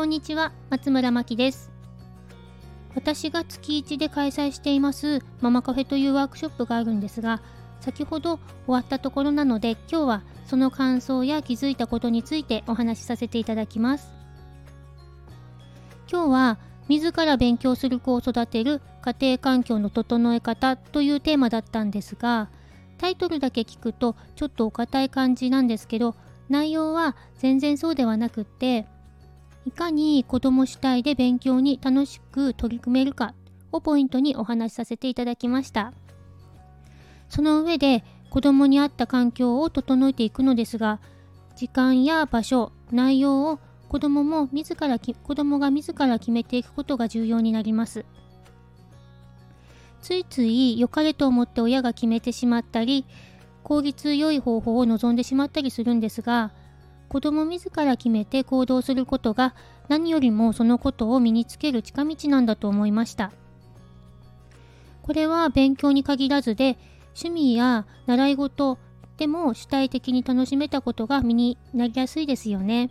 こんにちは、松村真希です。私が月1で開催していますママカフェというワークショップがあるんですが、先ほど終わったところなので、今日はその感想や気づいたことについてお話しさせていただきます。今日は自ら勉強する子を育てる家庭環境の整え方というテーマだったんですが、タイトルだけ聞くとちょっとお堅い感じなんですけど、内容は全然そうではなくって、いかに子供主体で勉強に楽しく取り組めるかをポイントにお話しさせていただきました。その上で子供に合った環境を整えていくのですが、時間や場所、内容を子供も自らき子供が自ら決めていくことが重要になります。ついつい良かれと思って親が決めてしまったり、効率良い方法を望んでしまったりするんですが、子供自ら決めて行動することが何よりもそのことを身につける近道なんだと思いました。これは勉強に限らずで趣味や習い事でも主体的に楽しめたことが身になりやすいですよね。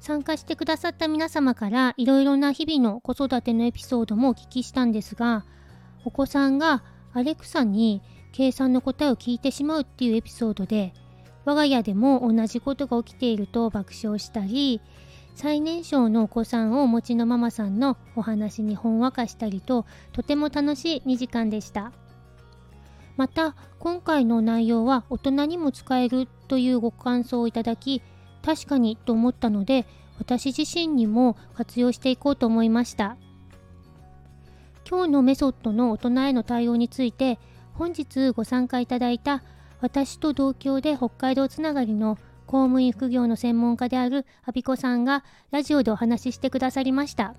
参加してくださった皆様からいろいろな日々の子育てのエピソードもお聞きしたんですが、お子さんがアレクサに計算の答えを聞いてしまうっていうエピソードで、我が家でも同じことが起きていると爆笑したり、最年少のお子さんをお持ちのママさんのお話にほんわかしたりと、とても楽しい2時間でした。また、今回の内容は大人にも使えるというご感想をいただき、確かにと思ったので、私自身にも活用していこうと思いました。今日のメソッドの大人への対応について、本日ご参加いただいた私と同郷で北海道つながりの公務員副業の専門家であるアビコさんがラジオでお話ししてくださりました。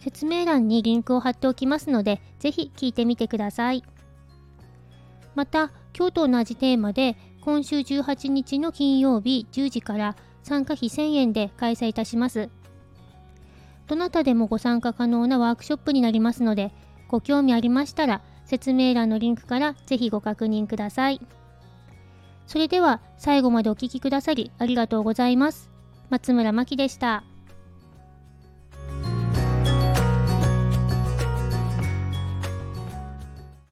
説明欄にリンクを貼っておきますので、ぜひ聞いてみてください。また、今日と同じテーマで、今週18日の金曜日10時から参加費1000円で開催いたします。どなたでもご参加可能なワークショップになりますので、ご興味ありましたら、説明欄のリンクからぜひご確認ください。それでは最後までお聴きくださりありがとうございます。松村真希でした。